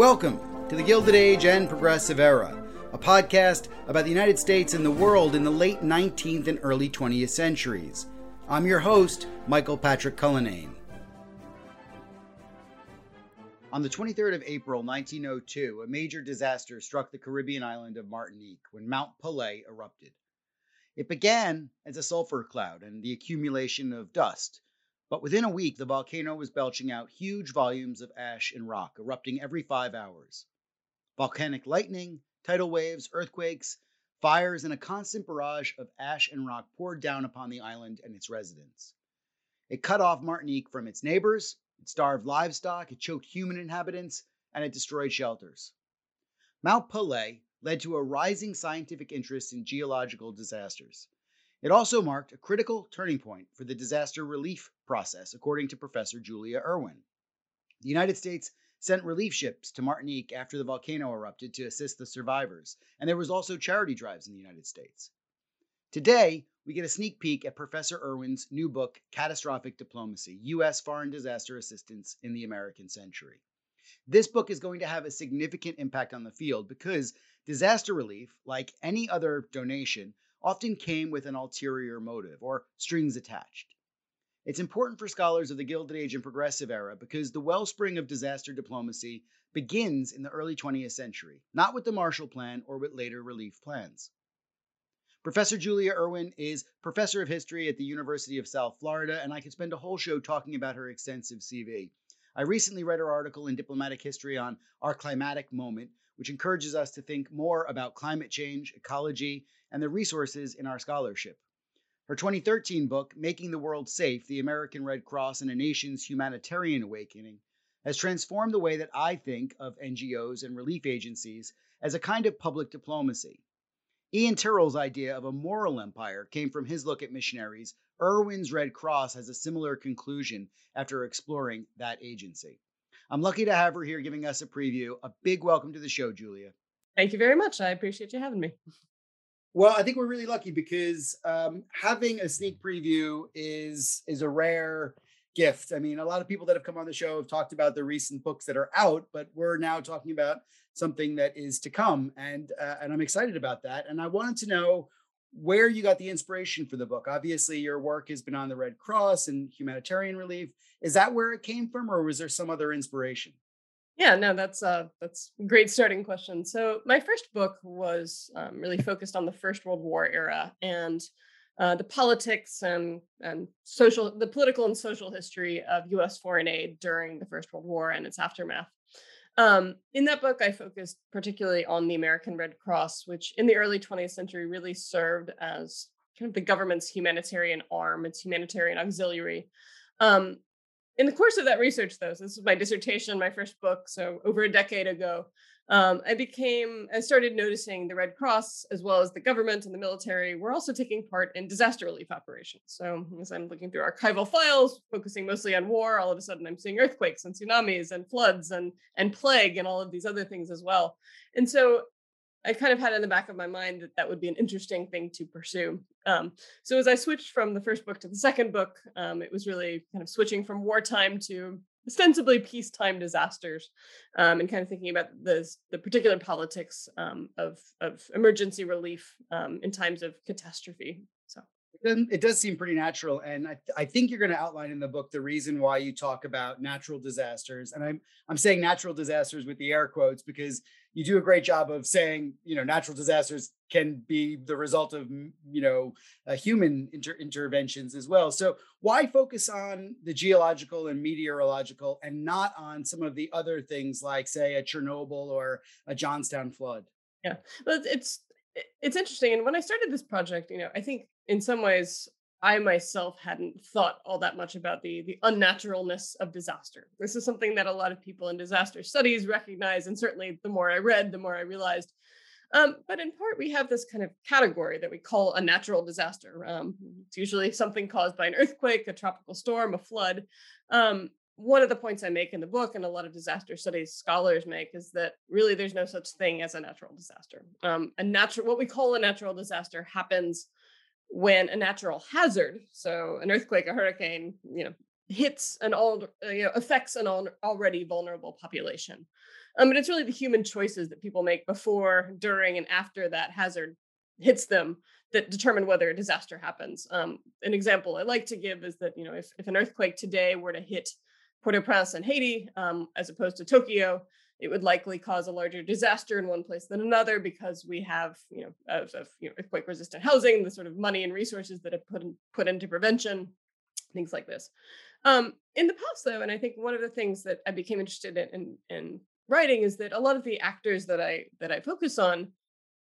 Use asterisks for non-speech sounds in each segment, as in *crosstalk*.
Welcome to the Gilded Age and Progressive Era, a podcast about the United States and the world in the late 19th and early 20th centuries. I'm your host, Michael Patrick Cullinane. On the 23rd of April 1902, a major disaster struck the Caribbean island of Martinique when Mount Pelée erupted. It began as a sulfur cloud and the accumulation of dust, but within a week the volcano was belching out huge volumes of ash and rock, erupting every five hours. Volcanic lightning, tidal waves, earthquakes, fires, and a constant barrage of ash and rock poured down upon the island and its residents. It cut off Martinique from its neighbors, it starved livestock, it choked human inhabitants, and it destroyed shelters. Mount Pelée led to a rising scientific interest in geological disasters. It also marked a critical turning point for the disaster relief process, according to Professor Julia Irwin. The United States sent relief ships to Martinique after the volcano erupted to assist the survivors, and there was also charity drives in the United States. Today, we get a sneak peek at Professor Irwin's new book, Catastrophic Diplomacy U.S. Foreign Disaster Assistance in the American Century. This book is going to have a significant impact on the field because disaster relief, like any other donation, often came with an ulterior motive or strings attached. It's important for scholars of the Gilded Age and Progressive Era because the wellspring of disaster diplomacy begins in the early 20th century, not with the Marshall Plan or with later relief plans. Professor Julia Irwin is professor of history at the University of South Florida, and I could spend a whole show talking about her extensive CV. I recently read her article in Diplomatic History on our climatic moment, which encourages us to think more about climate change, ecology, and the resources in our scholarship. Her 2013 book, Making the World Safe The American Red Cross and a Nation's Humanitarian Awakening, has transformed the way that I think of NGOs and relief agencies as a kind of public diplomacy. Ian Tyrrell's idea of a moral empire came from his look at missionaries. Irwin's Red Cross has a similar conclusion after exploring that agency. I'm lucky to have her here giving us a preview. A big welcome to the show, Julia. Thank you very much. I appreciate you having me. Well, I think we're really lucky because um, having a sneak preview is is a rare gift. I mean, a lot of people that have come on the show have talked about the recent books that are out, but we're now talking about something that is to come, and uh, and I'm excited about that. And I wanted to know where you got the inspiration for the book. Obviously, your work has been on the Red Cross and humanitarian relief. Is that where it came from, or was there some other inspiration? Yeah, no, that's uh that's a great starting question. So my first book was um, really *laughs* focused on the First World War era and uh, the politics and and social, the political and social history of U.S. foreign aid during the First World War and its aftermath. Um, in that book, I focused particularly on the American Red Cross, which in the early 20th century really served as kind of the government's humanitarian arm, its humanitarian auxiliary. Um, in the course of that research, though, so this is my dissertation, my first book, so over a decade ago, um, I became, I started noticing the Red Cross, as well as the government and the military, were also taking part in disaster relief operations. So as I'm looking through archival files, focusing mostly on war, all of a sudden I'm seeing earthquakes and tsunamis and floods and and plague and all of these other things as well. And so I kind of had in the back of my mind that that would be an interesting thing to pursue. Um, so as I switched from the first book to the second book, um, it was really kind of switching from wartime to ostensibly peacetime disasters, um, and kind of thinking about the the particular politics um, of of emergency relief um, in times of catastrophe. So it does seem pretty natural, and I, I think you're going to outline in the book the reason why you talk about natural disasters, and I'm I'm saying natural disasters with the air quotes because you do a great job of saying you know natural disasters can be the result of you know uh, human inter- interventions as well. So why focus on the geological and meteorological and not on some of the other things like say a chernobyl or a johnstown flood? Yeah. Well it's it's interesting and when i started this project you know i think in some ways I myself hadn't thought all that much about the the unnaturalness of disaster. This is something that a lot of people in disaster studies recognize, and certainly the more I read, the more I realized. Um, but in part, we have this kind of category that we call a natural disaster. Um, it's usually something caused by an earthquake, a tropical storm, a flood. Um, one of the points I make in the book, and a lot of disaster studies scholars make, is that really there's no such thing as a natural disaster. Um, a natural, what we call a natural disaster, happens when a natural hazard, so an earthquake, a hurricane, you know, hits an all, uh, you know, affects an already vulnerable population. Um, but it's really the human choices that people make before, during, and after that hazard hits them that determine whether a disaster happens. Um, an example I like to give is that you know if, if an earthquake today were to hit Port-au-Prince and Haiti, um, as opposed to Tokyo, it would likely cause a larger disaster in one place than another because we have, you know, of, of you know, earthquake resistant housing, the sort of money and resources that have put in, put into prevention, things like this. Um, in the past, though, and I think one of the things that I became interested in, in, in writing is that a lot of the actors that I that I focus on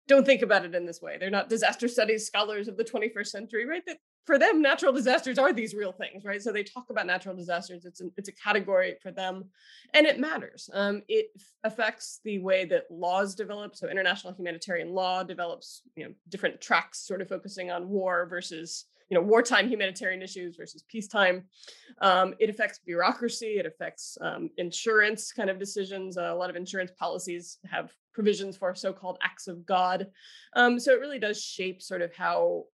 don't think about it in this way. They're not disaster studies scholars of the 21st century, right? That for them, natural disasters are these real things, right? So they talk about natural disasters. It's an, it's a category for them, and it matters. Um, it affects the way that laws develop. So international humanitarian law develops, you know, different tracks, sort of focusing on war versus you know wartime humanitarian issues versus peacetime. Um, it affects bureaucracy. It affects um, insurance kind of decisions. Uh, a lot of insurance policies have provisions for so-called acts of God. Um, so it really does shape sort of how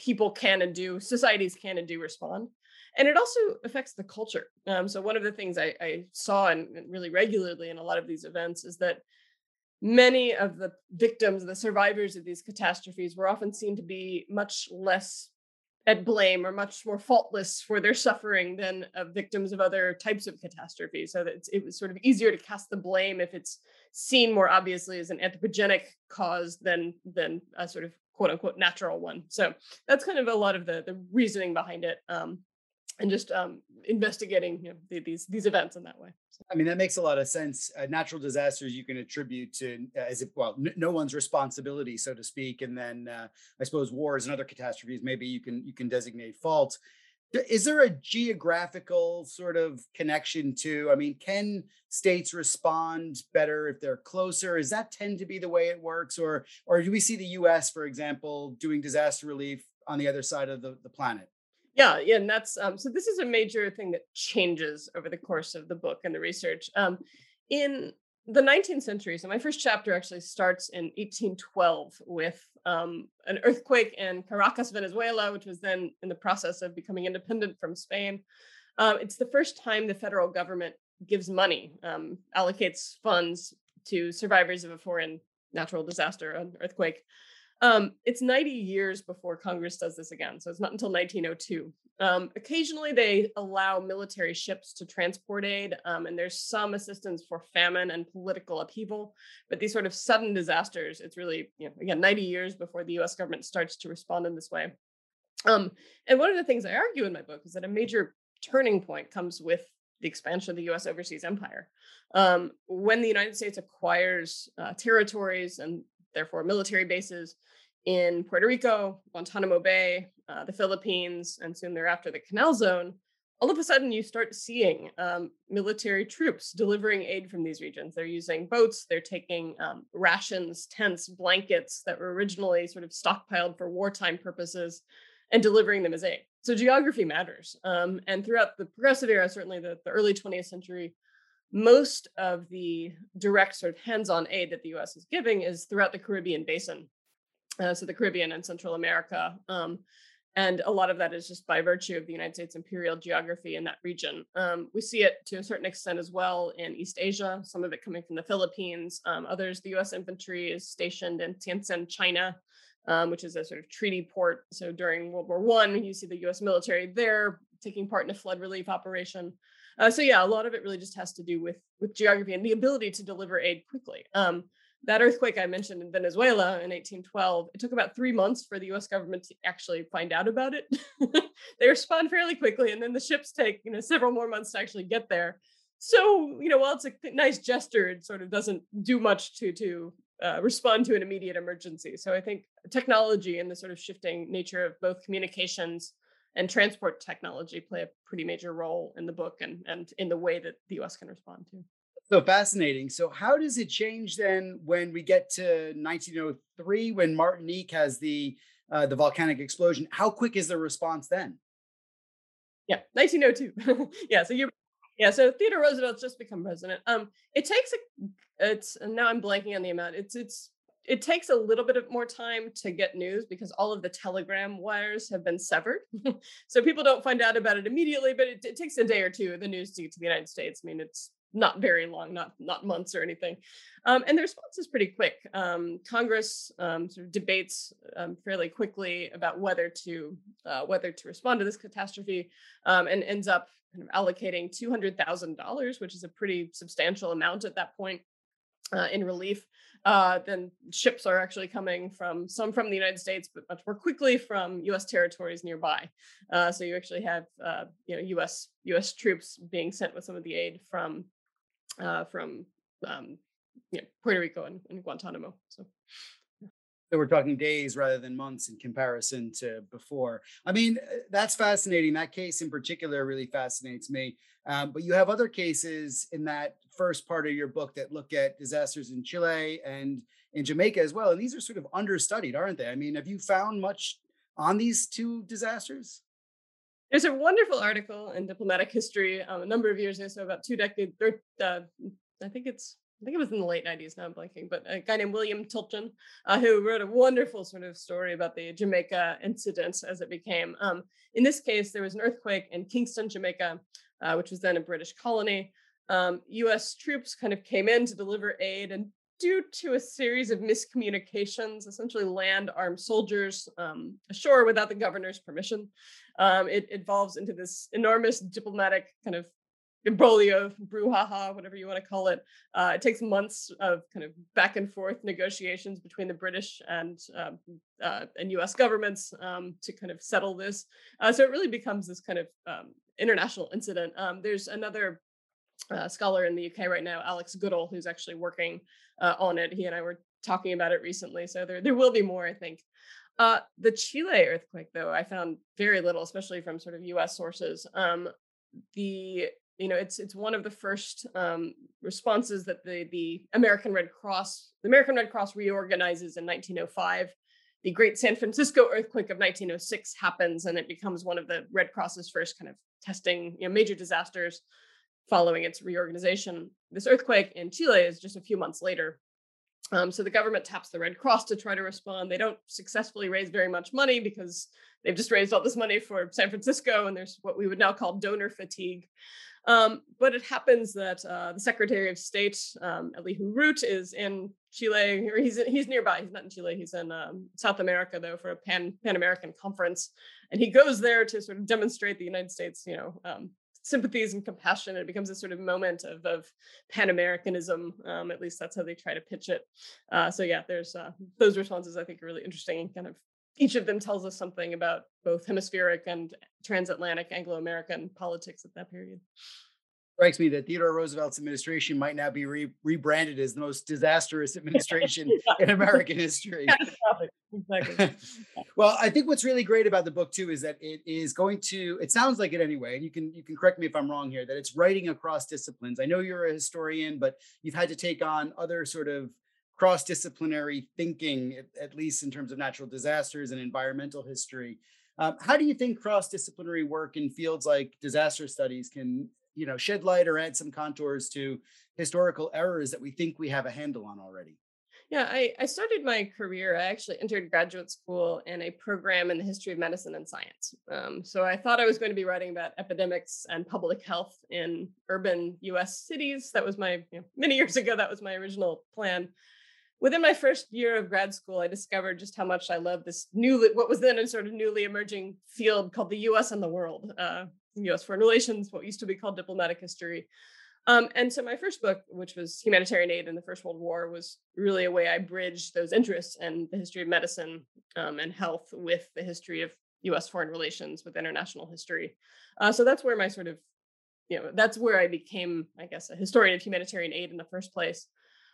people can and do, societies can and do respond. And it also affects the culture. Um, so one of the things I, I saw and really regularly in a lot of these events is that many of the victims, the survivors of these catastrophes, were often seen to be much less at blame or much more faultless for their suffering than uh, victims of other types of catastrophes. So that it was sort of easier to cast the blame if it's seen more obviously as an anthropogenic cause than than a sort of quote unquote natural one. So that's kind of a lot of the the reasoning behind it. Um, and just um, investigating you know, the, these these events in that way. So. I mean, that makes a lot of sense. Uh, natural disasters you can attribute to uh, as if well, n- no one's responsibility, so to speak, and then uh, I suppose wars and other catastrophes maybe you can you can designate fault is there a geographical sort of connection to i mean can states respond better if they're closer? Does that tend to be the way it works? Or or do we see the us for example doing disaster relief on the other side of the, the planet? Yeah yeah and that's um, so this is a major thing that changes over the course of the book and the research. Um, in the 19th century. So my first chapter actually starts in 1812 with um, an earthquake in Caracas, Venezuela, which was then in the process of becoming independent from Spain. Um, it's the first time the federal government gives money, um, allocates funds to survivors of a foreign natural disaster, an earthquake. Um, it's 90 years before Congress does this again. So it's not until 1902. Um, occasionally, they allow military ships to transport aid, um, and there's some assistance for famine and political upheaval. But these sort of sudden disasters, it's really, you know, again, 90 years before the US government starts to respond in this way. Um, and one of the things I argue in my book is that a major turning point comes with the expansion of the US overseas empire. Um, when the United States acquires uh, territories and therefore military bases, in Puerto Rico, Guantanamo Bay, uh, the Philippines, and soon thereafter the Canal Zone, all of a sudden you start seeing um, military troops delivering aid from these regions. They're using boats, they're taking um, rations, tents, blankets that were originally sort of stockpiled for wartime purposes and delivering them as aid. So geography matters. Um, and throughout the progressive era, certainly the, the early 20th century, most of the direct sort of hands-on aid that the US is giving is throughout the Caribbean basin uh, so the Caribbean and Central America. Um, and a lot of that is just by virtue of the United States imperial geography in that region. Um, we see it to a certain extent as well in East Asia, some of it coming from the Philippines. Um, others, the US infantry is stationed in Tientsin, China, um, which is a sort of treaty port. So during World War One, you see the US military there taking part in a flood relief operation. Uh, so yeah, a lot of it really just has to do with with geography and the ability to deliver aid quickly. Um, that earthquake I mentioned in Venezuela in 1812, it took about three months for the US government to actually find out about it. *laughs* they respond fairly quickly, and then the ships take, you know, several more months to actually get there. So, you know, while it's a nice gesture, it sort of doesn't do much to to uh, respond to an immediate emergency. So I think technology and the sort of shifting nature of both communications and transport technology play a pretty major role in the book and, and in the way that the US can respond to. So fascinating. So how does it change then when we get to 1903 when Martinique has the uh, the volcanic explosion? How quick is the response then? Yeah, 1902. *laughs* yeah, so you're yeah, so Theodore Roosevelt's just become president. Um, it takes a it's now I'm blanking on the amount. It's it's it takes a little bit of more time to get news because all of the telegram wires have been severed. *laughs* so people don't find out about it immediately, but it, it takes a day or two the news to get to the United States. I mean, it's not very long, not not months or anything. Um, and the response is pretty quick. Um, Congress um, sort of debates um, fairly quickly about whether to uh, whether to respond to this catastrophe, um, and ends up kind of allocating two hundred thousand dollars, which is a pretty substantial amount at that point, uh, in relief. Uh, then ships are actually coming from some from the United States, but much more quickly from U.S. territories nearby. Uh, so you actually have uh, you know U.S. U.S. troops being sent with some of the aid from uh, from um, you know, Puerto Rico and, and Guantanamo. So. So we're talking days rather than months in comparison to before. I mean, uh, that's fascinating. That case in particular really fascinates me. Um, but you have other cases in that first part of your book that look at disasters in Chile and in Jamaica as well. And these are sort of understudied, aren't they? I mean, have you found much on these two disasters? There's a wonderful article in Diplomatic History um, a number of years ago, so about two decades, uh, I think it's I think it was in the late 90s, now I'm blanking, but a guy named William Tilchin, uh, who wrote a wonderful sort of story about the Jamaica incident as it became. Um, in this case, there was an earthquake in Kingston, Jamaica, uh, which was then a British colony. Um, US troops kind of came in to deliver aid, and due to a series of miscommunications, essentially land armed soldiers um, ashore without the governor's permission. Um, it evolves into this enormous diplomatic kind of imbroglio, brouhaha, whatever you want to call it. Uh, it takes months of kind of back and forth negotiations between the British and um, uh, and U.S. governments um, to kind of settle this. Uh, so it really becomes this kind of um, international incident. Um, there's another uh, scholar in the UK right now, Alex Goodall, who's actually working uh, on it. He and I were talking about it recently, so there there will be more, I think. Uh, the Chile earthquake, though, I found very little, especially from sort of U.S. sources. Um, the you know it's it's one of the first um, responses that the the American Red Cross the American Red Cross reorganizes in 1905. The Great San Francisco earthquake of 1906 happens, and it becomes one of the Red Cross's first kind of testing you know major disasters following its reorganization. This earthquake in Chile is just a few months later. Um, so the government taps the Red Cross to try to respond. They don't successfully raise very much money because they've just raised all this money for San Francisco, and there's what we would now call donor fatigue. Um, but it happens that uh, the Secretary of State, um, Elihu Root, is in Chile, or he's he's nearby. He's not in Chile. He's in um, South America though for a Pan Pan American conference, and he goes there to sort of demonstrate the United States, you know, um, sympathies and compassion. It becomes a sort of moment of, of Pan Americanism. Um, at least that's how they try to pitch it. Uh, so yeah, there's uh, those responses I think are really interesting and kind of each of them tells us something about both hemispheric and transatlantic Anglo-American politics at that period strikes me that Theodore Roosevelt's administration might now be re- rebranded as the most disastrous *laughs* administration in American history. *laughs* exactly. *laughs* well, I think what's really great about the book too is that it is going to. It sounds like it anyway, and you can you can correct me if I'm wrong here. That it's writing across disciplines. I know you're a historian, but you've had to take on other sort of cross-disciplinary thinking, at, at least in terms of natural disasters and environmental history. Um, how do you think cross-disciplinary work in fields like disaster studies can you know shed light or add some contours to historical errors that we think we have a handle on already Yeah, I, I started my career. I actually entered graduate school in a program in the history of medicine and science. Um, so I thought I was going to be writing about epidemics and public health in urban US cities. That was my, you know, many *laughs* years ago, that was my original plan. Within my first year of grad school, I discovered just how much I love this newly, what was then a sort of newly emerging field called the US and the world, uh, US foreign relations, what used to be called diplomatic history. Um, and so my first book, which was Humanitarian Aid in the First World War, was really a way I bridged those interests and the history of medicine um, and health with the history of U.S. foreign relations with international history. Uh, so that's where my sort of, you know, that's where I became, I guess, a historian of humanitarian aid in the first place.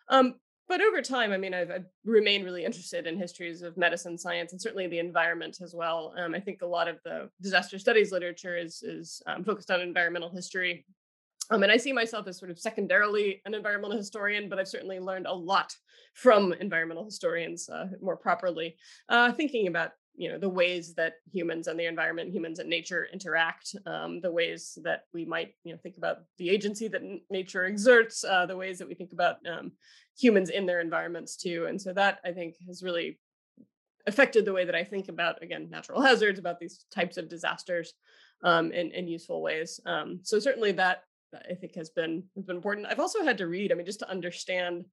Um, but over time, I mean, I've, I've, remained really interested in histories of medicine, science, and certainly the environment as well. Um, I think a lot of the disaster studies literature is is um, focused on environmental history, um, and I see myself as sort of secondarily an environmental historian, but I've certainly learned a lot from environmental historians uh, more properly, uh, thinking about you know the ways that humans and the environment, humans and nature interact, um, the ways that we might you know think about the agency that nature exerts, uh, the ways that we think about um, humans in their environments too. And so that I think has really affected the way that I think about again natural hazards, about these types of disasters um, in, in useful ways. Um, so certainly that I think has been has been important. I've also had to read, I mean, just to understand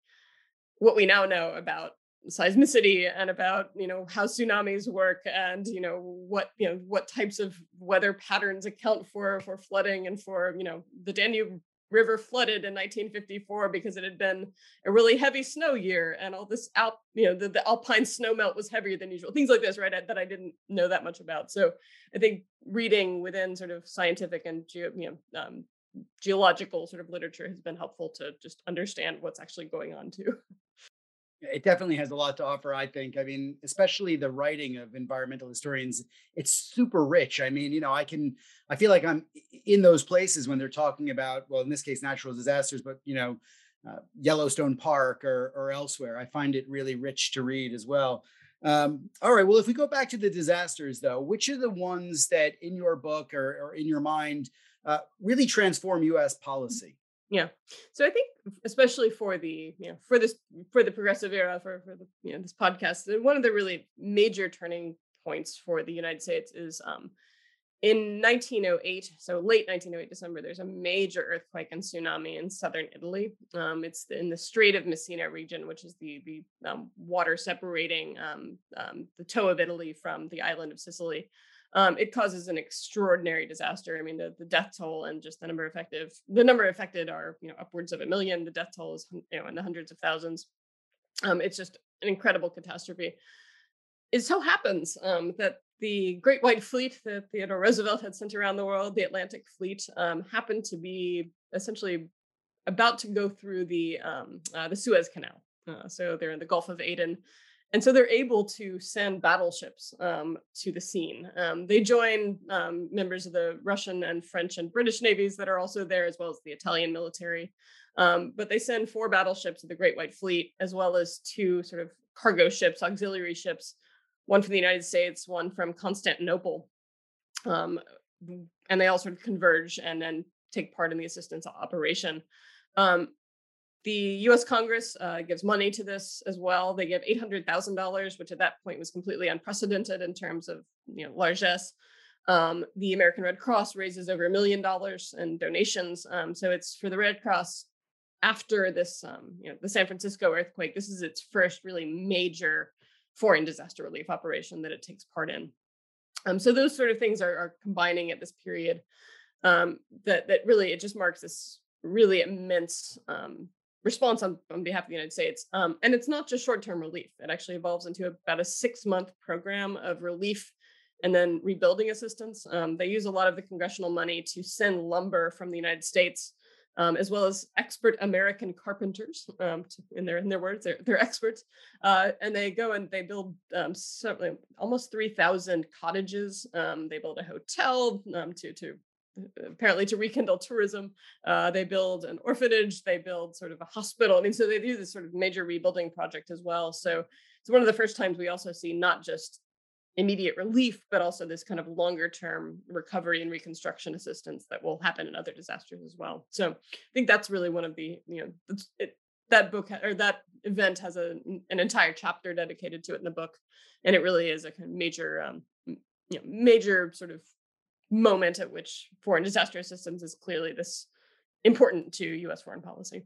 what we now know about seismicity and about you know how tsunamis work and you know what you know what types of weather patterns account for for flooding and for you know the Danube River flooded in 1954 because it had been a really heavy snow year and all this alp you know the, the alpine snow melt was heavier than usual things like this right that I didn't know that much about so I think reading within sort of scientific and geo, you know um, geological sort of literature has been helpful to just understand what's actually going on too. It definitely has a lot to offer, I think. I mean, especially the writing of environmental historians, it's super rich. I mean, you know, I can, I feel like I'm in those places when they're talking about, well, in this case, natural disasters, but, you know, uh, Yellowstone Park or, or elsewhere. I find it really rich to read as well. Um, all right. Well, if we go back to the disasters, though, which are the ones that in your book or, or in your mind uh, really transform U.S. policy. Yeah. So I think, especially for the you know for this for the progressive era for for the you know this podcast, one of the really major turning points for the United States is um, in 1908, so late 1908 December, there's a major earthquake and tsunami in southern Italy. Um, it's in the Strait of Messina region, which is the the um, water separating um, um the toe of Italy from the island of Sicily um, it causes an extraordinary disaster. I mean, the, the death toll and just the number affected, the number affected are you know upwards of a million. The death toll is you know in the hundreds of thousands. Um, it's just an incredible catastrophe. It so happens um, that the Great White Fleet that Theodore Roosevelt had sent around the world, the Atlantic Fleet, um, happened to be essentially about to go through the um, uh, the Suez Canal. Uh, so they're in the Gulf of Aden and so they're able to send battleships um, to the scene. Um, they join um, members of the Russian and French and British navies that are also there, as well as the Italian military. Um, but they send four battleships of the Great White Fleet, as well as two sort of cargo ships, auxiliary ships, one from the United States, one from Constantinople. Um, and they all sort of converge and then take part in the assistance operation. Um, the U.S. Congress uh, gives money to this as well. They give eight hundred thousand dollars, which at that point was completely unprecedented in terms of you know largesse. Um, the American Red Cross raises over a million dollars in donations. Um, so it's for the Red Cross after this, um, you know, the San Francisco earthquake. This is its first really major foreign disaster relief operation that it takes part in. Um, so those sort of things are, are combining at this period. Um, that that really it just marks this really immense um, response on, on behalf of the United States. Um, and it's not just short term relief, it actually evolves into about a six month program of relief and then rebuilding assistance. Um, they use a lot of the congressional money to send lumber from the United States. Um, as well as expert American carpenters, um, to, in their in their words, they're, they're experts, uh, and they go and they build um, almost three thousand cottages. Um, they build a hotel um, to to apparently to rekindle tourism. Uh, they build an orphanage, they build sort of a hospital. I mean, so they do this sort of major rebuilding project as well. So it's one of the first times we also see not just immediate relief, but also this kind of longer term recovery and reconstruction assistance that will happen in other disasters as well. So I think that's really one of the, you know, it, that book or that event has a an entire chapter dedicated to it in the book, and it really is a kind of major um, you know major sort of moment at which foreign disaster assistance is clearly this important to U.S. foreign policy.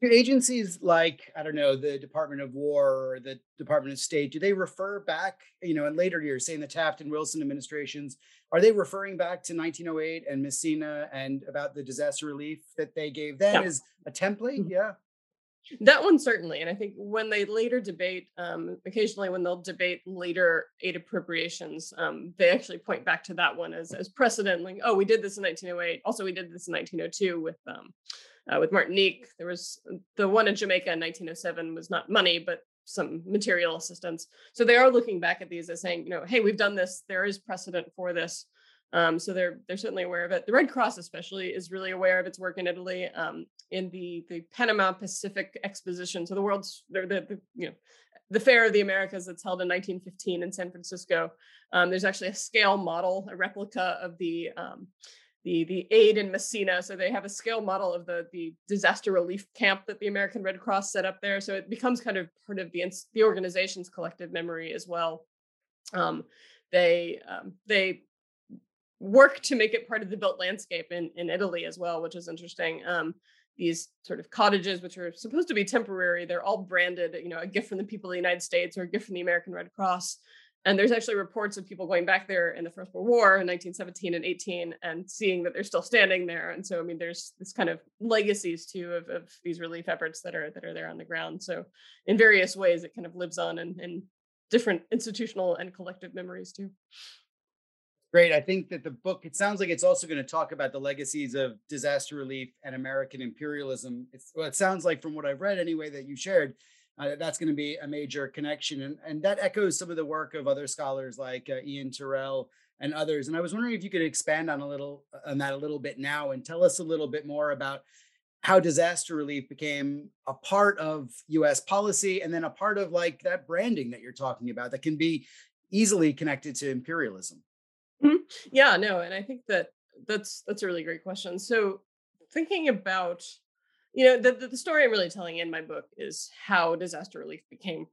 Do agencies like I don't know the Department of War or the Department of State do they refer back you know in later years, saying the Taft and Wilson administrations, are they referring back to 1908 and Messina and about the disaster relief that they gave then yeah. as a template? Mm-hmm. Yeah. That one certainly, and I think when they later debate, um, occasionally when they'll debate later aid appropriations, um, they actually point back to that one as as precedent. Like, oh, we did this in 1908. Also, we did this in 1902 with um, uh, with Martinique. There was the one in Jamaica in 1907 was not money, but some material assistance. So they are looking back at these as saying, you know, hey, we've done this. There is precedent for this. Um, so they're they're certainly aware of it. The Red Cross, especially, is really aware of its work in Italy. Um, in the the Panama Pacific Exposition, so the world's the, the, you know the Fair of the Americas that's held in 1915 in San Francisco. Um, there's actually a scale model, a replica of the um, the the aid in Messina. So they have a scale model of the the disaster relief camp that the American Red Cross set up there. So it becomes kind of part of the the organization's collective memory as well. Um, they um, they work to make it part of the built landscape in, in Italy as well, which is interesting. These sort of cottages, which are supposed to be temporary, they're all branded, you know, a gift from the people of the United States or a gift from the American Red Cross. And there's actually reports of people going back there in the First World War in 1917 and 18 and seeing that they're still standing there. And so, I mean, there's this kind of legacies too of, of these relief efforts that are that are there on the ground. So, in various ways, it kind of lives on in, in different institutional and collective memories too great. I think that the book, it sounds like it's also going to talk about the legacies of disaster relief and American imperialism. It's, well, it sounds like from what I've read anyway that you shared, uh, that's going to be a major connection. And, and that echoes some of the work of other scholars like uh, Ian Tyrrell and others. And I was wondering if you could expand on a little on that a little bit now and tell us a little bit more about how disaster relief became a part of US policy and then a part of like that branding that you're talking about that can be easily connected to imperialism. Yeah, no, and I think that that's that's a really great question. So thinking about you know the, the story i'm really telling in my book is how disaster relief became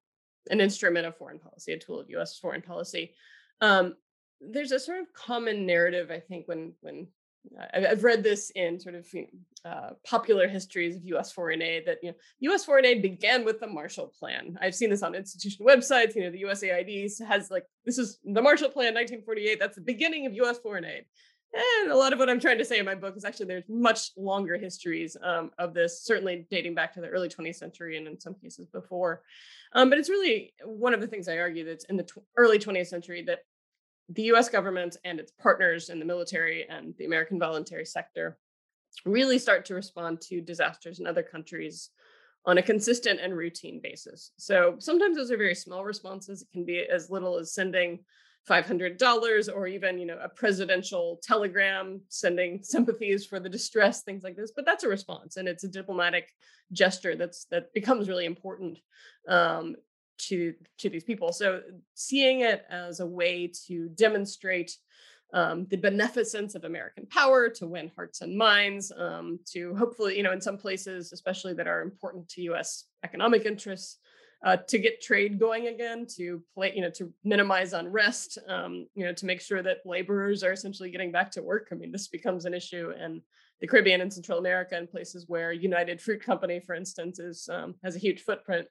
an instrument of foreign policy a tool of us foreign policy um, there's a sort of common narrative i think when when I've read this in sort of uh, popular histories of U.S. foreign aid that you know U.S. foreign aid began with the Marshall Plan. I've seen this on institution websites. You know, the USAID has like this is the Marshall Plan, 1948. That's the beginning of U.S. foreign aid. And a lot of what I'm trying to say in my book is actually there's much longer histories um, of this, certainly dating back to the early 20th century and in some cases before. Um, but it's really one of the things I argue that's in the tw- early 20th century that the US government and its partners in the military and the American voluntary sector really start to respond to disasters in other countries on a consistent and routine basis. So sometimes those are very small responses. It can be as little as sending $500 or even you know a presidential telegram sending *laughs* sympathies for the distress things like this but that's a response and it's a diplomatic gesture that's that becomes really important um, to to these people so seeing it as a way to demonstrate um, the beneficence of American power to win hearts and minds, um, to hopefully, you know, in some places, especially that are important to U.S. economic interests, uh, to get trade going again, to play, you know, to minimize unrest, um, you know, to make sure that laborers are essentially getting back to work. I mean, this becomes an issue in the Caribbean and Central America and places where United Fruit Company, for instance, is um, has a huge footprint.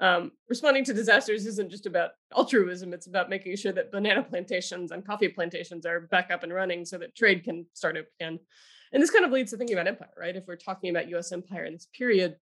Um, responding to disasters isn't just about altruism; it's about making sure that banana plantations and coffee plantations are back up and running so that trade can start up again. And this kind of leads to thinking about empire, right? If we're talking about U.S. empire in this period,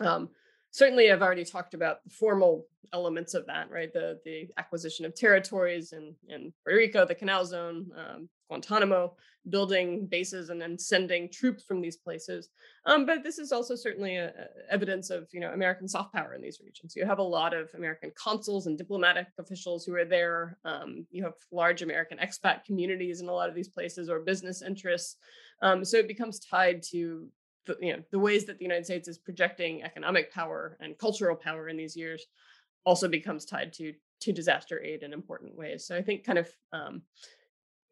um, certainly I've already talked about the formal elements of that, right? The the acquisition of territories in, in Puerto Rico, the Canal Zone, um, Guantanamo, building bases and then sending troops from these places. Um, but this is also certainly a, a evidence of you know American soft power in these regions. You have a lot of American consuls and diplomatic officials who are there. Um, you have large American expat communities in a lot of these places or business interests. Um, so it becomes tied to the, you know the ways that the United States is projecting economic power and cultural power in these years also becomes tied to to disaster aid in important ways. So I think kind of um,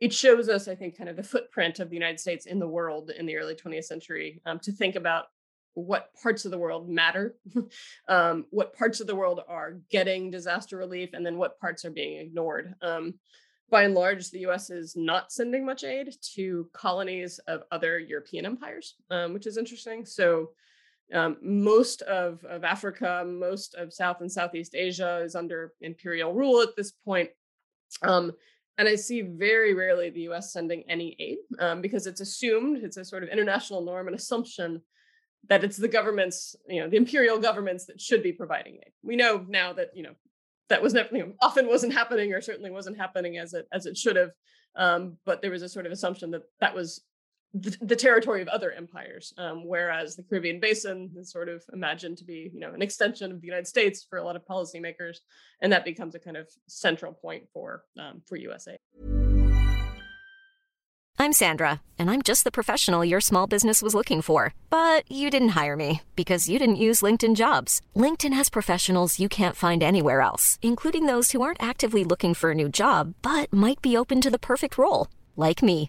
it shows us, I think, kind of the footprint of the United States in the world in the early 20th century um, to think about what parts of the world matter, *laughs* um, what parts of the world are getting disaster relief, and then what parts are being ignored. Um, by and large, the US is not sending much aid to colonies of other European empires, um, which is interesting. So, um, most of, of Africa, most of South and Southeast Asia is under imperial rule at this point. Um, and I see very rarely the US sending any aid um, because it's assumed, it's a sort of international norm and assumption that it's the governments, you know, the imperial governments that should be providing aid. We know now that, you know, that was never, you know, often wasn't happening or certainly wasn't happening as it as it should have. Um, but there was a sort of assumption that that was the, the territory of other empires, um, whereas the Caribbean basin is sort of imagined to be, you know, an extension of the United States for a lot of policymakers, and that becomes a kind of central point for um, for USA. I'm Sandra, and I'm just the professional your small business was looking for, but you didn't hire me because you didn't use LinkedIn Jobs. LinkedIn has professionals you can't find anywhere else, including those who aren't actively looking for a new job but might be open to the perfect role, like me.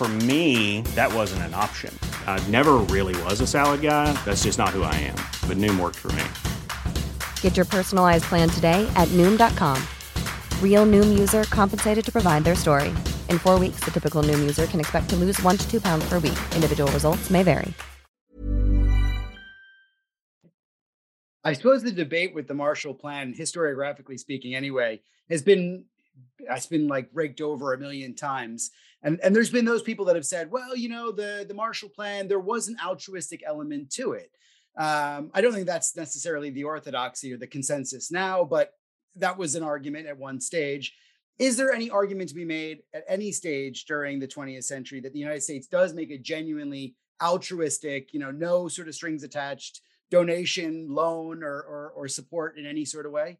For me, that wasn't an option. I never really was a salad guy. That's just not who I am. But Noom worked for me. Get your personalized plan today at Noom.com. Real Noom user compensated to provide their story. In four weeks, the typical Noom user can expect to lose one to two pounds per week. Individual results may vary. I suppose the debate with the Marshall Plan, historiographically speaking, anyway, has been has been like raked over a million times. And and there's been those people that have said, well, you know, the the Marshall Plan, there was an altruistic element to it. Um, I don't think that's necessarily the orthodoxy or the consensus now, but that was an argument at one stage. Is there any argument to be made at any stage during the 20th century that the United States does make a genuinely altruistic, you know, no sort of strings attached donation, loan, or, or, or support in any sort of way?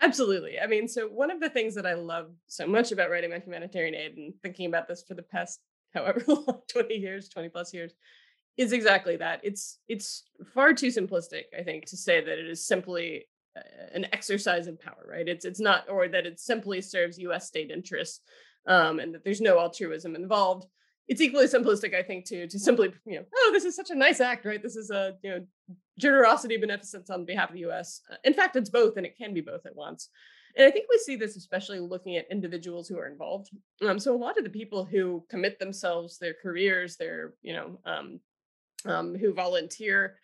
Absolutely. I mean, so one of the things that I love so much about writing about humanitarian aid and thinking about this for the past however *laughs* long, 20 years, 20 plus years, is exactly that. It's it's far too simplistic, I think, to say that it is simply uh, an exercise of power, right? It's it's not, or that it simply serves U.S. state interests, um, and that there's no altruism involved it's equally simplistic, I think, to to simply, you know, oh, this is such a nice act, right? This is a you know generosity, beneficence on behalf of the U.S. Uh, in fact, it's both, and it can be both at once. And I think we see this especially looking at individuals who are involved. Um, so a lot of the people who commit themselves, their careers, their you know, um, um, who volunteer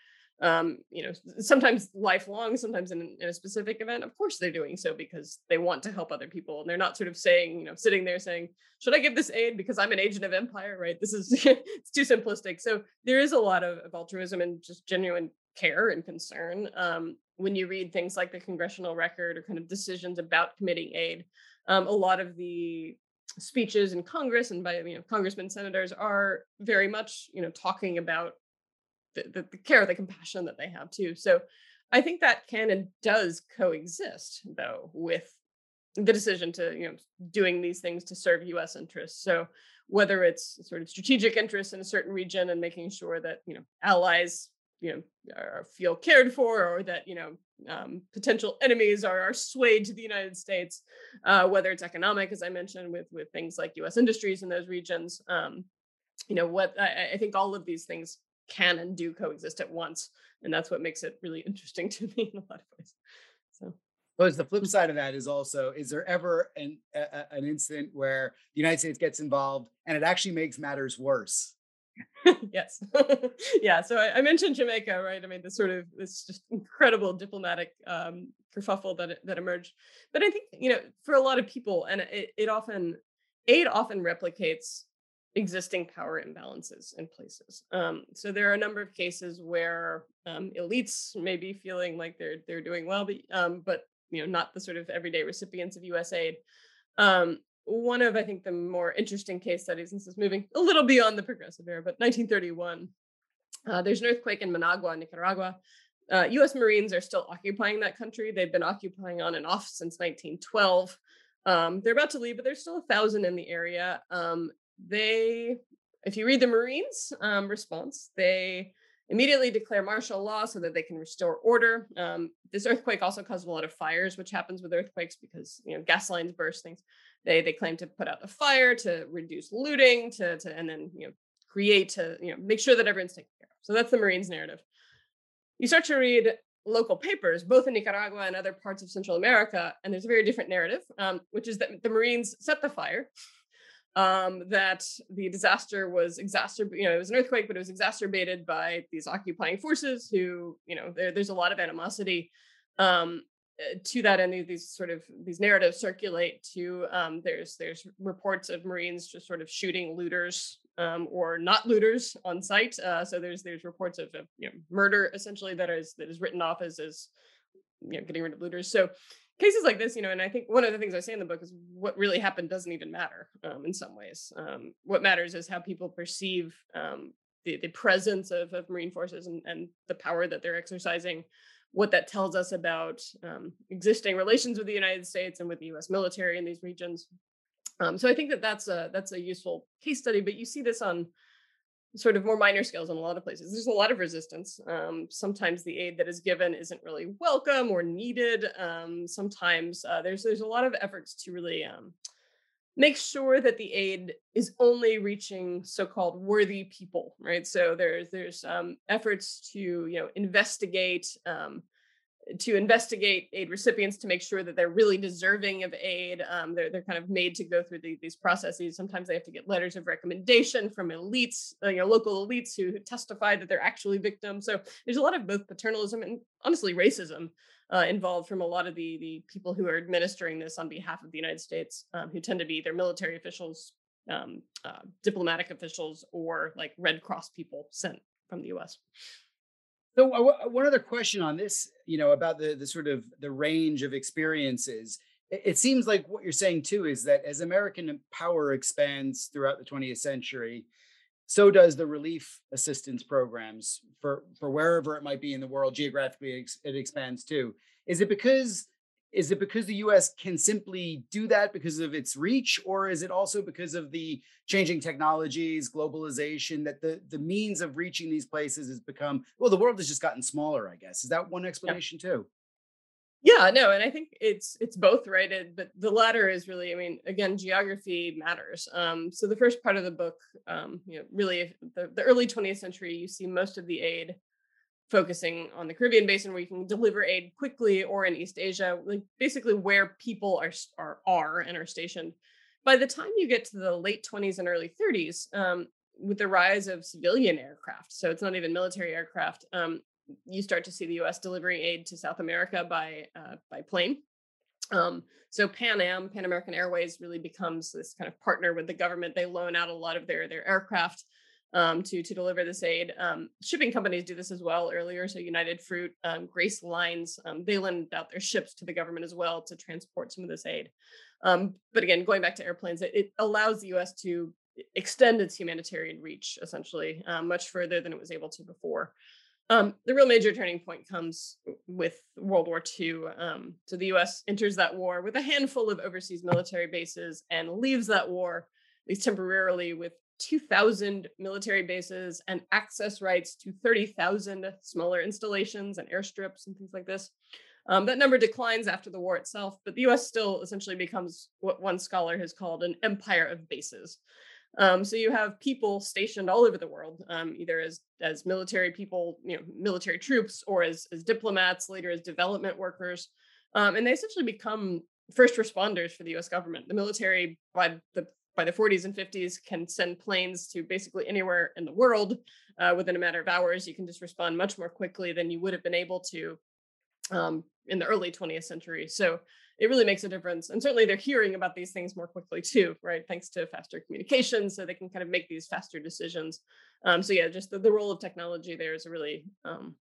um, you know, sometimes lifelong, sometimes in, in, a specific event. Of course, they're doing so because they want to help other people, and they're not sort of saying, you know, sitting there saying, "Should I give this aid because I'm an agent of empire?" Right? This is *laughs* it's too simplistic. So there is a lot of, of altruism and just genuine care and concern um, when you read things like the congressional record or kind of decisions about committing aid. Um, a lot of the speeches in Congress and by you know congressmen, senators are very much you know talking about the, the, care, the compassion that they have too. So I think that can and does coexist though with the decision to you know doing these things to serve U.S. interests. So whether it's sort of strategic interests in a certain region and making sure that you know allies you know are, feel cared for, or that you know um, potential enemies are, are swayed to the United States, uh, whether it's economic, as I mentioned, with with things like U.S. industries in those regions. Um, you know what I, I think all of these things can and do coexist at once and that's what makes it really *laughs* interesting to me in a lot of ways so. But the flip side of that is also is there ever an a, an incident where the united states gets involved and it actually makes matters worse? *laughs* Yes. *laughs* Yeah so I, I, mentioned jamaica right? I mean this sort of this just incredible diplomatic um kerfuffle that that emerged but i think you know for a lot of people and it, it often aid often replicates existing power imbalances in places. Um, so there are a number of cases where um, elites may be feeling like they're they're doing well, but um, but you know not the sort of everyday recipients of U.S. aid. Um, one of I think the more interesting case studies, and this is moving a little beyond the progressive era, but 1931, uh, there's an earthquake in Managua, Nicaragua. uh, U.S. Marines are still occupying that country. They've been occupying on and off since 1912. Um, they're about to leave, but there's still a thousand in the area. Um, they, if you read the Marines' um, response, they immediately declare martial law so that they can restore order. Um, this earthquake also caused a lot of fires, which happens with earthquakes because you know gas lines burst, things. They they claim to put out the fire to reduce looting, to to and then you know create to you know make sure that everyone's taken care of. So that's the Marines' narrative. You start to read local papers, both in Nicaragua and other parts of Central America, and there's a very different narrative, um, which is that the Marines set the fire um, that the disaster was exacerbated. You know, it was an earthquake, but it was exacerbated by these occupying forces who, you know, there, there's a lot of animosity um, eh, to that, and these sort of these narratives circulate. To um, there's there's reports of Marines just sort of shooting looters um, or not looters on sight. Uh, so there's there's reports of, of you know, murder essentially that is that is written off as as you know getting rid of looters. So cases like this, you know, and I think one of the things I say in the book is what really happened doesn't even matter um, in some ways. Um, what matters is how people perceive um, the, the presence of, of Marine forces and, and the power that they're exercising, what that tells us about um, existing relations with the United States and with the U.S. military in these regions. Um, so I think that that's a that's a useful case study. But you see this on sort of more minor scales in a lot of places. There's a lot of resistance. Um, sometimes the aid that is given isn't really welcome or needed. Um, sometimes uh, there's there's a lot of efforts to really um, make sure that the aid is only reaching so-called worthy people, right? So there's there's um, efforts to you know investigate um, to investigate aid recipients to make sure that they're really deserving of aid. Um, they're they're kind of made to go through the, these processes. Sometimes they have to get letters of recommendation from elites, uh, you know, local elites who testify that they're actually victims. So there's a lot of both paternalism and honestly racism uh, involved from a lot of the the people who are administering this on behalf of the United States, um, who tend to be either military officials, um, uh, diplomatic officials, or like Red Cross people sent from the U.S. So uh, one other question on this, you know, about the the sort of the range of experiences. It, it seems like what you're saying too is that as American power expands throughout the 20th century, so does the relief assistance programs for for wherever it might be in the world geographically it expands too. Is it because is it because the US can simply do that because of its reach, or is it also because of the changing technologies, globalization, that the, the means of reaching these places has become, well, the world has just gotten smaller, I guess. Is that one explanation yeah. too? Yeah, no, and I think it's it's both, right? It, but the latter is really, I mean, again, geography matters. Um, so the first part of the book, um, you know, really the, the early 20th century, you see most of the aid focusing on the Caribbean basin where you can deliver aid quickly or in East Asia, like basically where people are are are and are stationed. By the time you get to the late 20s and early 30s, um, with the rise of civilian aircraft, so it's not even military aircraft, um, you start to see the U.S. delivering aid to South America by uh, by plane. Um, so Pan Am, Pan American Airways, really becomes this kind of partner with the government. They loan out a lot of their their aircraft um, to to deliver this aid. Um, shipping companies do this as well earlier. So United Fruit, um, Grace Lines, um, they lend out their ships to the government as well to transport some of this aid. Um, but again, going back to airplanes, it, it, allows the U.S. to extend its humanitarian reach essentially um, much further than it was able to before. the real major turning point comes with World War II. so the U.S. enters that war with a handful of overseas military bases and leaves that war, at least temporarily, with 2,000 military bases and access rights to 30,000 smaller installations and airstrips and things like this. Um, that number declines after the war itself, but the US still essentially becomes what one scholar has called an empire of bases. Um, so you have people stationed all over the world, um, either as as military people, you know, military troops, or as as diplomats, later as development workers, um, and they essentially become first responders for the U.S. government. The military, by the by the 40s and 50s can send planes to basically anywhere in the world uh, within a matter of hours. You can just respond much more quickly than you would have been able to um, in the early 20th century. So it really makes a difference. And certainly they're hearing about these things more quickly too, right? Thanks to faster communication. So they can kind of make these faster decisions. Um, so yeah, just the, the, role of technology there is really um,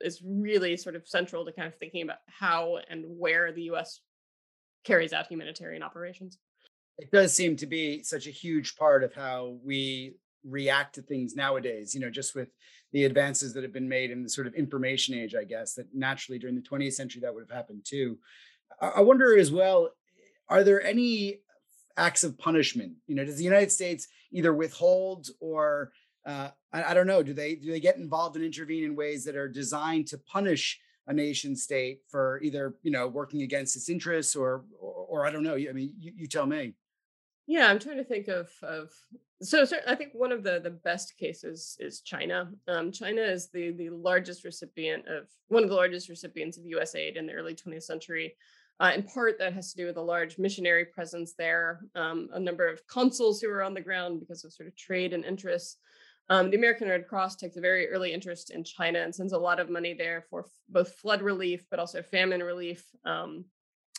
is really sort of central to kind of thinking about how and where the US carries out humanitarian operations it does seem to be such a huge part of how we react to things nowadays, you know, just with the advances that have been made in the sort of information age, I guess, that naturally during the 20th century that would have happened too. I wonder as well, are there any acts of punishment? You know, does the United States either withhold or uh, I, I, don't know, do they do they get involved and intervene in ways that are designed to punish a nation state for either you know working against its interests or or, or I don't know. I mean, you, you tell me. Yeah, I'm trying to think of of so, I think one of the the best cases is China. Um, China is the the largest recipient of one of the largest recipients of U.S. aid in the early 20th century. Uh, in part, that has to do with a large missionary presence there, um, a number of consuls who are on the ground because of sort of trade and interests. Um, the American Red Cross takes a very early interest in China and sends a lot of money there for f- both flood relief, but also famine relief. Um,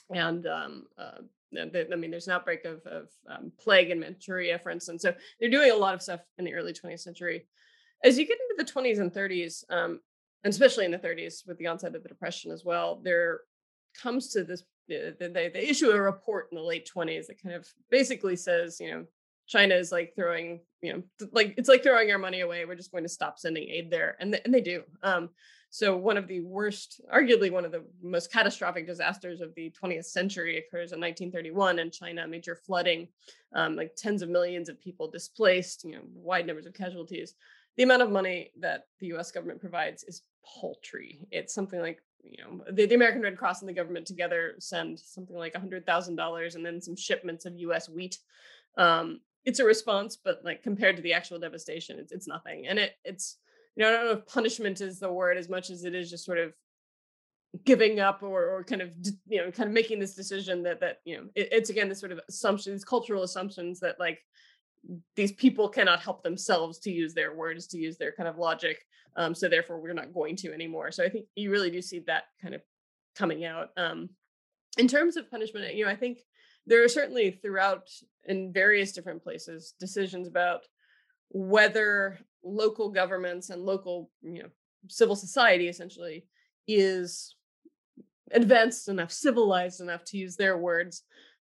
and um, uh, I mean, there's an outbreak of, of um, plague in Manchuria, for instance. So they're doing a lot of stuff in the early 20th century. As you get into the 20s and 30s, um, and especially in the 30s with the onset of the Depression as well, there comes to this. They, they issue a report in the late 20s that kind of basically says, you know, China is like throwing, you know, like it's like throwing our money away. We're just going to stop sending aid there, and th- and they do. Um, so one of the worst, arguably one of the most catastrophic disasters of the 20th century occurs in 1931 in China, major flooding, um, like tens of millions of people displaced, you know, wide numbers of casualties. The amount of money that the U.S. government provides is paltry. It's something like you know the, the American Red Cross and the government together send something like $100,000 and then some shipments of U.S. wheat. Um, it's a response, but like compared to the actual devastation, it's it's nothing. And it it's you know I don't know if punishment is the word as much as it is just sort of giving up or or kind of you know kind of making this decision that that you know it, it's again this sort of assumptions cultural assumptions that like these people cannot help themselves to use their words to use their kind of logic um, so therefore we're not going to anymore. So i think you really do see that kind of coming out. Um, in terms of punishment you know i think there are certainly throughout in various different places decisions about whether local governments and local you know civil society essentially is advanced enough civilized enough to use their words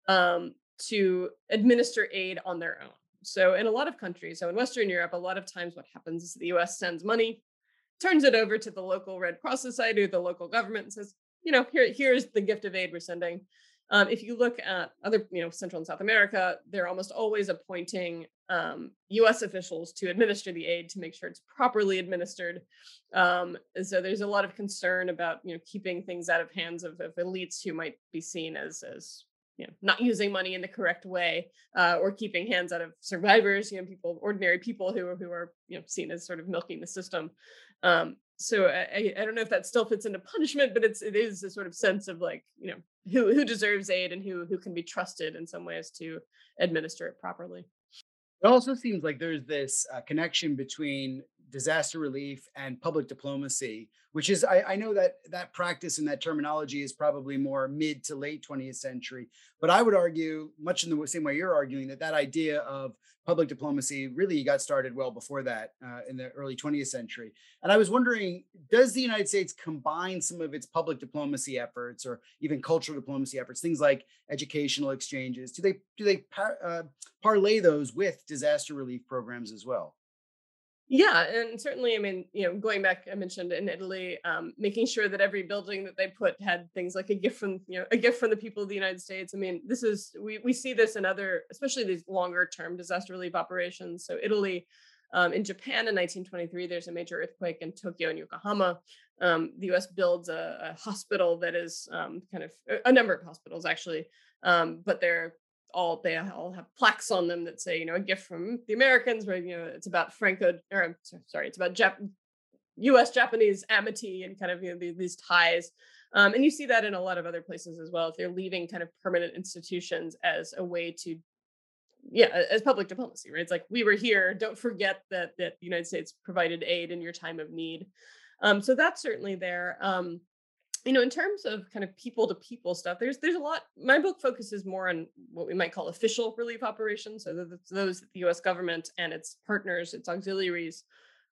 um, to administer aid on their own. So in a lot of countries so in western europe a lot of times what happens is the us sends money turns it over to the local red cross society or the local government and says you know here here's the gift of aid we're sending. Um, if you look at other, you know, Central and South America, they're almost always appointing um, U.S. officials to administer the aid to make sure it's properly administered. Um, so there's a lot of concern about, you know, keeping things out of hands of, of elites who might be seen as as you know not using money in the correct way uh, or keeping hands out of survivors you know people ordinary people who are who are you know seen as sort of milking the system um, so I, I don't know if that still fits into punishment, but it's it is a sort of sense of like you know who who deserves aid and who who can be trusted in some ways to administer it properly. It also seems like there's this uh, connection between disaster relief and public diplomacy, which is I, I, know that that practice and that terminology is probably more mid to late 20th century, but I would argue, much in the same way you're arguing, that that idea of public diplomacy really got started well before that uh, in the early 20th century. And I was wondering, does the United States combine some of its public diplomacy efforts or even cultural diplomacy efforts, things like educational exchanges? Do they do they par- uh, parlay those with disaster relief programs as well? Yeah, and certainly, I mean, you know, going back, I mentioned in Italy, um, making sure that every building that they put had things like a gift from, you know, a gift from the people of the United States. I mean, this is we we see this in other, especially these longer term disaster relief operations. So Italy, um, in Japan in 1923, there's a major earthquake in Tokyo and Yokohama. Um, the U.S. builds a, a hospital that is um, kind of a number of hospitals actually, um, but they're all they all have plaques on them that say, you know, a gift from the Americans, where you know it's about Franco or sorry, it's about Jap- U.S. Japanese amity and kind of you know these ties. Um, and you see that in a lot of other places as well. If they're leaving kind of permanent institutions as a way to, yeah, as public diplomacy, right? It's like we were here. Don't forget that that the United States provided aid in your time of need. Um, so that's certainly there. Um, you know in terms of kind of people to people stuff there's there's a lot my book focuses more on what we might call official relief operations so those that the us government and its partners its auxiliaries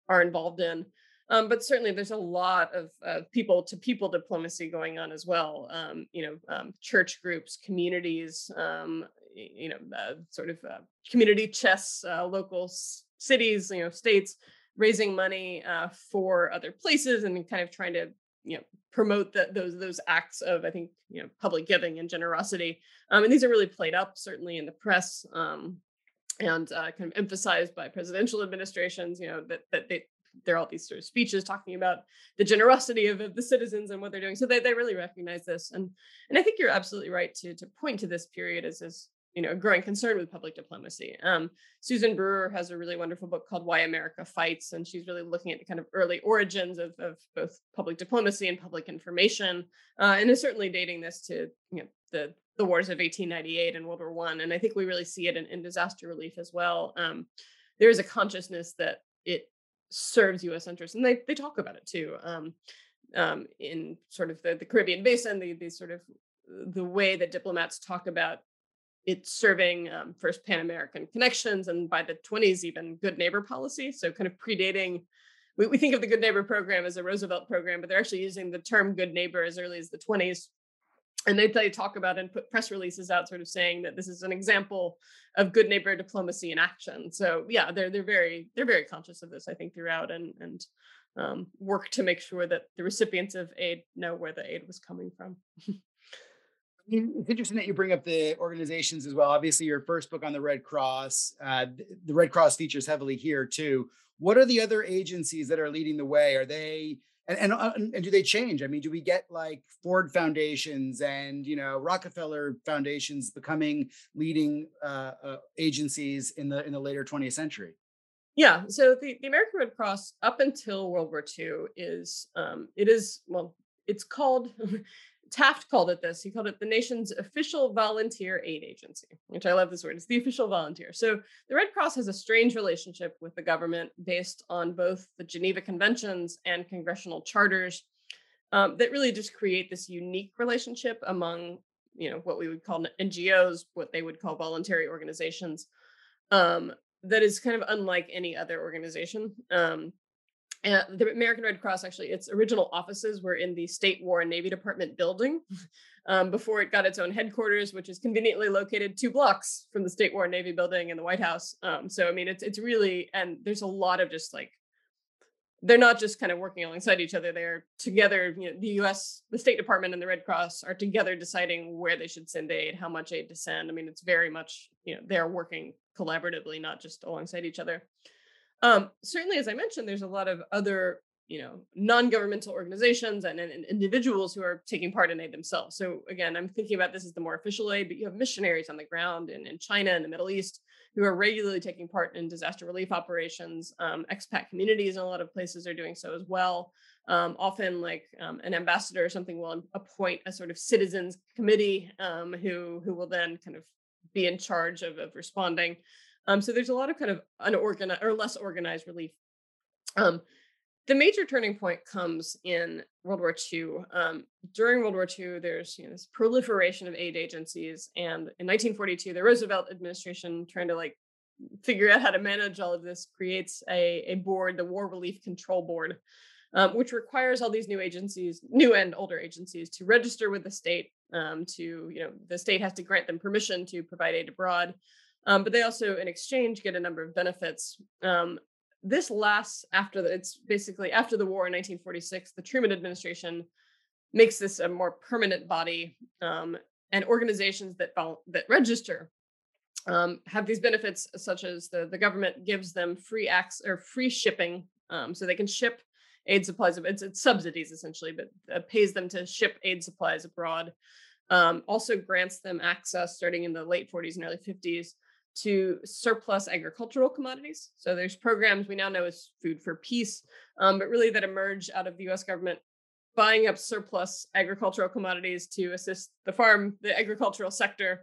are involved in um, but certainly there's a lot of people to people diplomacy going on as well um, you know um, church groups communities um, you know uh, sort of uh, community chests uh, local cities, you know, states raising money uh, for other places and kind of trying to you know promote that those those acts of I think you know public giving and generosity. Um, and these are really played up certainly in the press. Um, and uh, kind of emphasized by presidential administrations, you know, that that they there are all these sort of speeches talking about the generosity of, of, the citizens and what they're doing. So they, they really recognize this. And and I think you're absolutely right to to point to this period as as you know growing concern with public diplomacy. Um, Susan Brewer has a really wonderful book called Why America Fights, and she's really looking at the kind of early origins of, of both public diplomacy and public information, uh, and is certainly dating this to you know the the wars of 1898 and World War One. And I think we really see it in, in disaster relief as well. Um, there is a consciousness that it serves U.S. interests, and they they talk about it too. Um, um, in sort of the, the Caribbean basin, the, the sort of the way that diplomats talk about it's serving um, first Pan American connections and by the 20s, even good neighbor policy. So, kind of predating, we, we think of the good neighbor program as a Roosevelt program, but they're actually using the term good neighbor as early as the 20s. And they, they talk about and put press releases out, sort of saying that this is an example of good neighbor diplomacy in action. So, yeah, they're they're very they're very conscious of this, I think, throughout, and and um, work to make sure that the recipients of aid know where the aid was coming from. *laughs* it's interesting that you bring up the organizations as well. Obviously, your first book on the Red Cross, uh, the Red Cross features heavily here too. What are the other agencies that are leading the way? Are they and and, uh, and do they change? I mean, do we get like Ford foundations and you know Rockefeller foundations becoming leading uh, uh, agencies in the in the later 20th century? Yeah, so the, the American Red Cross up until World War II is um, it is well it's called *laughs* Taft called it this. He called it the nation's official volunteer aid agency, which I love this word. It's the official volunteer. So the Red Cross has a strange relationship with the government based on both the Geneva Conventions and congressional charters um, that really just create this unique relationship among, you know, what we would call NGOs, what they would call voluntary organizations, um, that is kind of unlike any other organization. Um, and the American Red Cross actually, its original offices were in the State War and Navy Department building *laughs* um, before it got its own headquarters, which is conveniently located two blocks from the State War and Navy building and the White House. Um, so I mean, it's it's really and there's a lot of just like they're not just kind of working alongside each other; they're together. You know, the U.S., the State Department, and the Red Cross are together deciding where they should send aid, how much aid to send. I mean, it's very much you know they're working collaboratively, not just alongside each other. Um, certainly, as I mentioned, there's a lot of other, you know, non-governmental organizations and, and, individuals who are taking part in aid themselves. So again, I'm thinking about this as the more official aid, but you have missionaries on the ground in, in China and the Middle East who are regularly taking part in disaster relief operations. Um, expat communities in a lot of places are doing so as well. Um, often, like um, an ambassador or something will appoint a sort of citizens committee um, who who will then kind of be in charge of, of responding. Um, so there's a lot of kind of unorganized or less organized relief. Um, the major turning point comes in World War II. Um, during World War II, there's you know, this proliferation of aid agencies, and in 1942, the Roosevelt administration, trying to like figure out how to manage all of this, creates a, a board, the War Relief Control Board, um, which requires all these new agencies, new and older agencies, to register with the state. Um, to you know, the state has to grant them permission to provide aid abroad. Um, but they also, in exchange, get a number of benefits. Um, this lasts after the, it's basically after the war in 1946. The Truman administration makes this a more permanent body, um, and organizations that that register um, have these benefits, such as the the government gives them free acts or free shipping, um, so they can ship aid supplies. It's, it's subsidies essentially, but uh, pays them to ship aid supplies abroad. Um, also grants them access starting in the late 40s and early 50s to surplus agricultural commodities. So there's programs we now know as Food for Peace, um, but really that emerge out of the U.S. government buying up surplus agricultural commodities to assist the farm, the agricultural sector.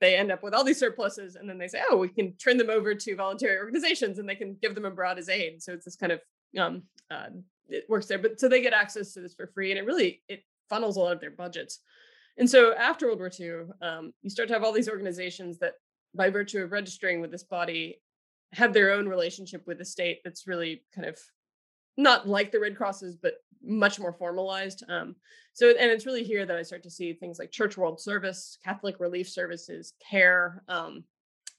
They end up with all these surpluses, and then they say, "Oh, we can turn them over to voluntary organizations, and they can give them abroad as aid." So it's this kind of um, uh, it works there. But so they get access to this for free, and it really it funnels a lot of their budgets. And so after World War II, um, you start to have all these organizations that by virtue of registering with this body, have their own relationship with the state that's really kind of not like the Red Crosses, but much more formalized. Um, so, and it's really here that I start to see things like Church World Service, Catholic Relief Services, CARE, um,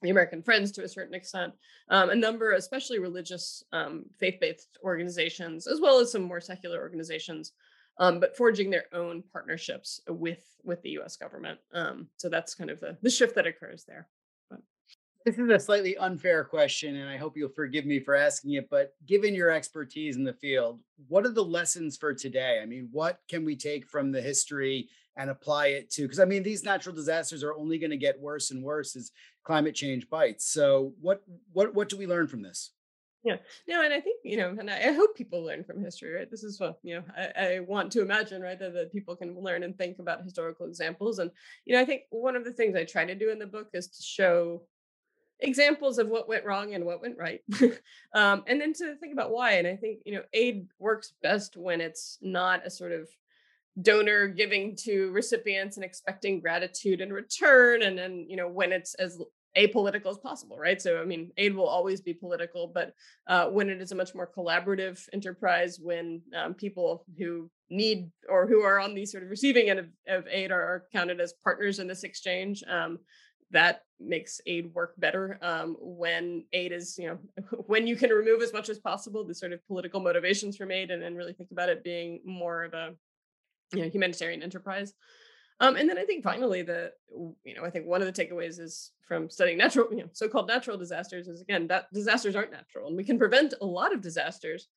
the American Friends to a certain extent, um, a number, especially religious um, faith-based organizations, as well as some more secular organizations, um, but forging their own partnerships with with the U.S. government. Um, so that's kind of the, the shift that occurs there. This is a slightly unfair question, and I hope you'll forgive me for asking it. But given your expertise in the field, what are the lessons for today? I mean, what can we take from the history and apply it to? Because I mean, these natural disasters are only going to get worse and worse as climate change bites. So, what what what do we learn from this? Yeah, no, and I think you know, and I, I, hope people learn from history, right? This is what you know I, I want to imagine, right, that, that people can learn and think about historical examples. And you know, I think one of the things I try to do in the book is to show examples of what went wrong and what went right, *laughs* um, and then to think about why. And I think you know, aid works best when it's not a sort of donor giving to recipients and expecting gratitude in return and then you know when it's as apolitical as possible, right? So, I mean, aid will always be political, but uh, when it is a much more collaborative enterprise, when um, people who need or who are on the sort of receiving end of, of aid are, are, counted as partners in this exchange, um, that makes aid work better. Um, when aid is, you know, *laughs* when you can remove as much as possible the sort of political motivations from aid and, and really think about it being more of a you know humanitarian enterprise um, and then I think finally the you know I think one of the takeaways is from studying natural you know so-called natural disasters is again that disasters aren't natural and we can prevent a lot of disasters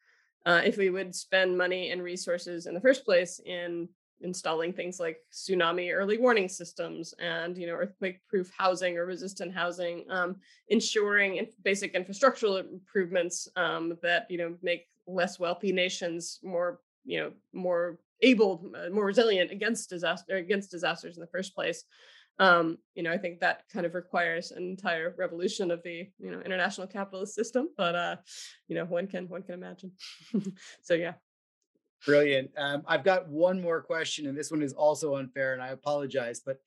uh, if we would spend money and resources in the first place in installing things like tsunami early warning systems and you know earthquake proof housing or resistant housing um, ensuring basic infrastructural improvements um, that you know make less wealthy nations more you know more able, uh, more resilient against disaster against disasters in the first place. Um, you know, I think that kind of requires an entire revolution of the you know international capitalist system. But uh, you know, one can one can imagine. *laughs* so yeah. Brilliant. Um, I've got one more question, and this one is also unfair, and I apologize. But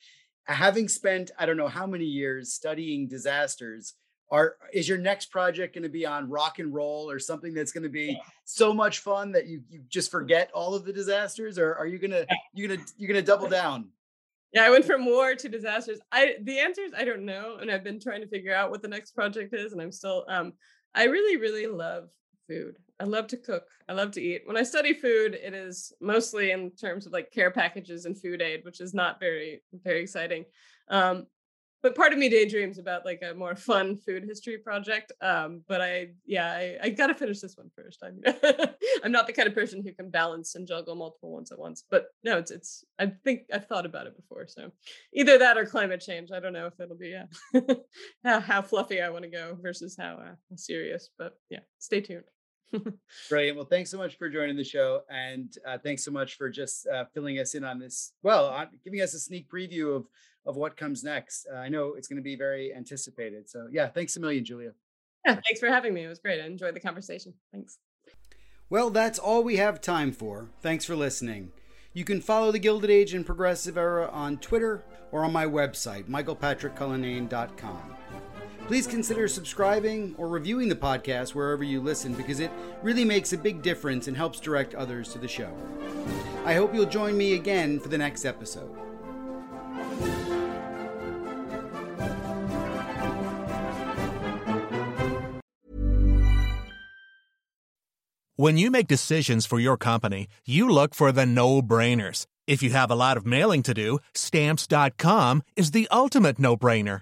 having spent I don't know how many years studying disasters, are is your next project going to be on rock and roll or something that's going to be so much fun that you you just forget all of the disasters or are you going to you going to you're going to double down yeah i went from war to disasters i the answer is i don't know and i've been trying to figure out what the next project is and i'm still um i really really love food i love to cook i love to eat when i study food it is mostly in terms of like care packages and food aid which is not very very exciting um but part of me daydreams about like a more fun food history project. Um, but I, yeah, I, I got to finish this one first. I'm, *laughs* I'm not the kind of person who can balance and juggle multiple ones at once. But no, it's, it's. I think I've thought about it before. So either that or climate change. I don't know if it'll be yeah, *laughs* how, how fluffy I want to go versus how uh, serious. But yeah, stay tuned. *laughs* Brilliant. Well, thanks so much for joining the show, and uh, thanks so much for just uh, filling us in on this. Well, on, giving us a sneak preview of of what comes next. Uh, I know it's going to be very anticipated. So, yeah, thanks a million, Julia. Yeah, thanks for having me. It was great. I enjoyed the conversation. Thanks. Well, that's all we have time for. Thanks for listening. You can follow the Gilded Age and Progressive Era on Twitter or on my website, michaelpatrickcullinane.com. Please consider subscribing or reviewing the podcast wherever you listen because it really makes a big difference and helps direct others to the show. I hope you'll join me again for the next episode. When you make decisions for your company, you look for the no brainers. If you have a lot of mailing to do, stamps.com is the ultimate no brainer.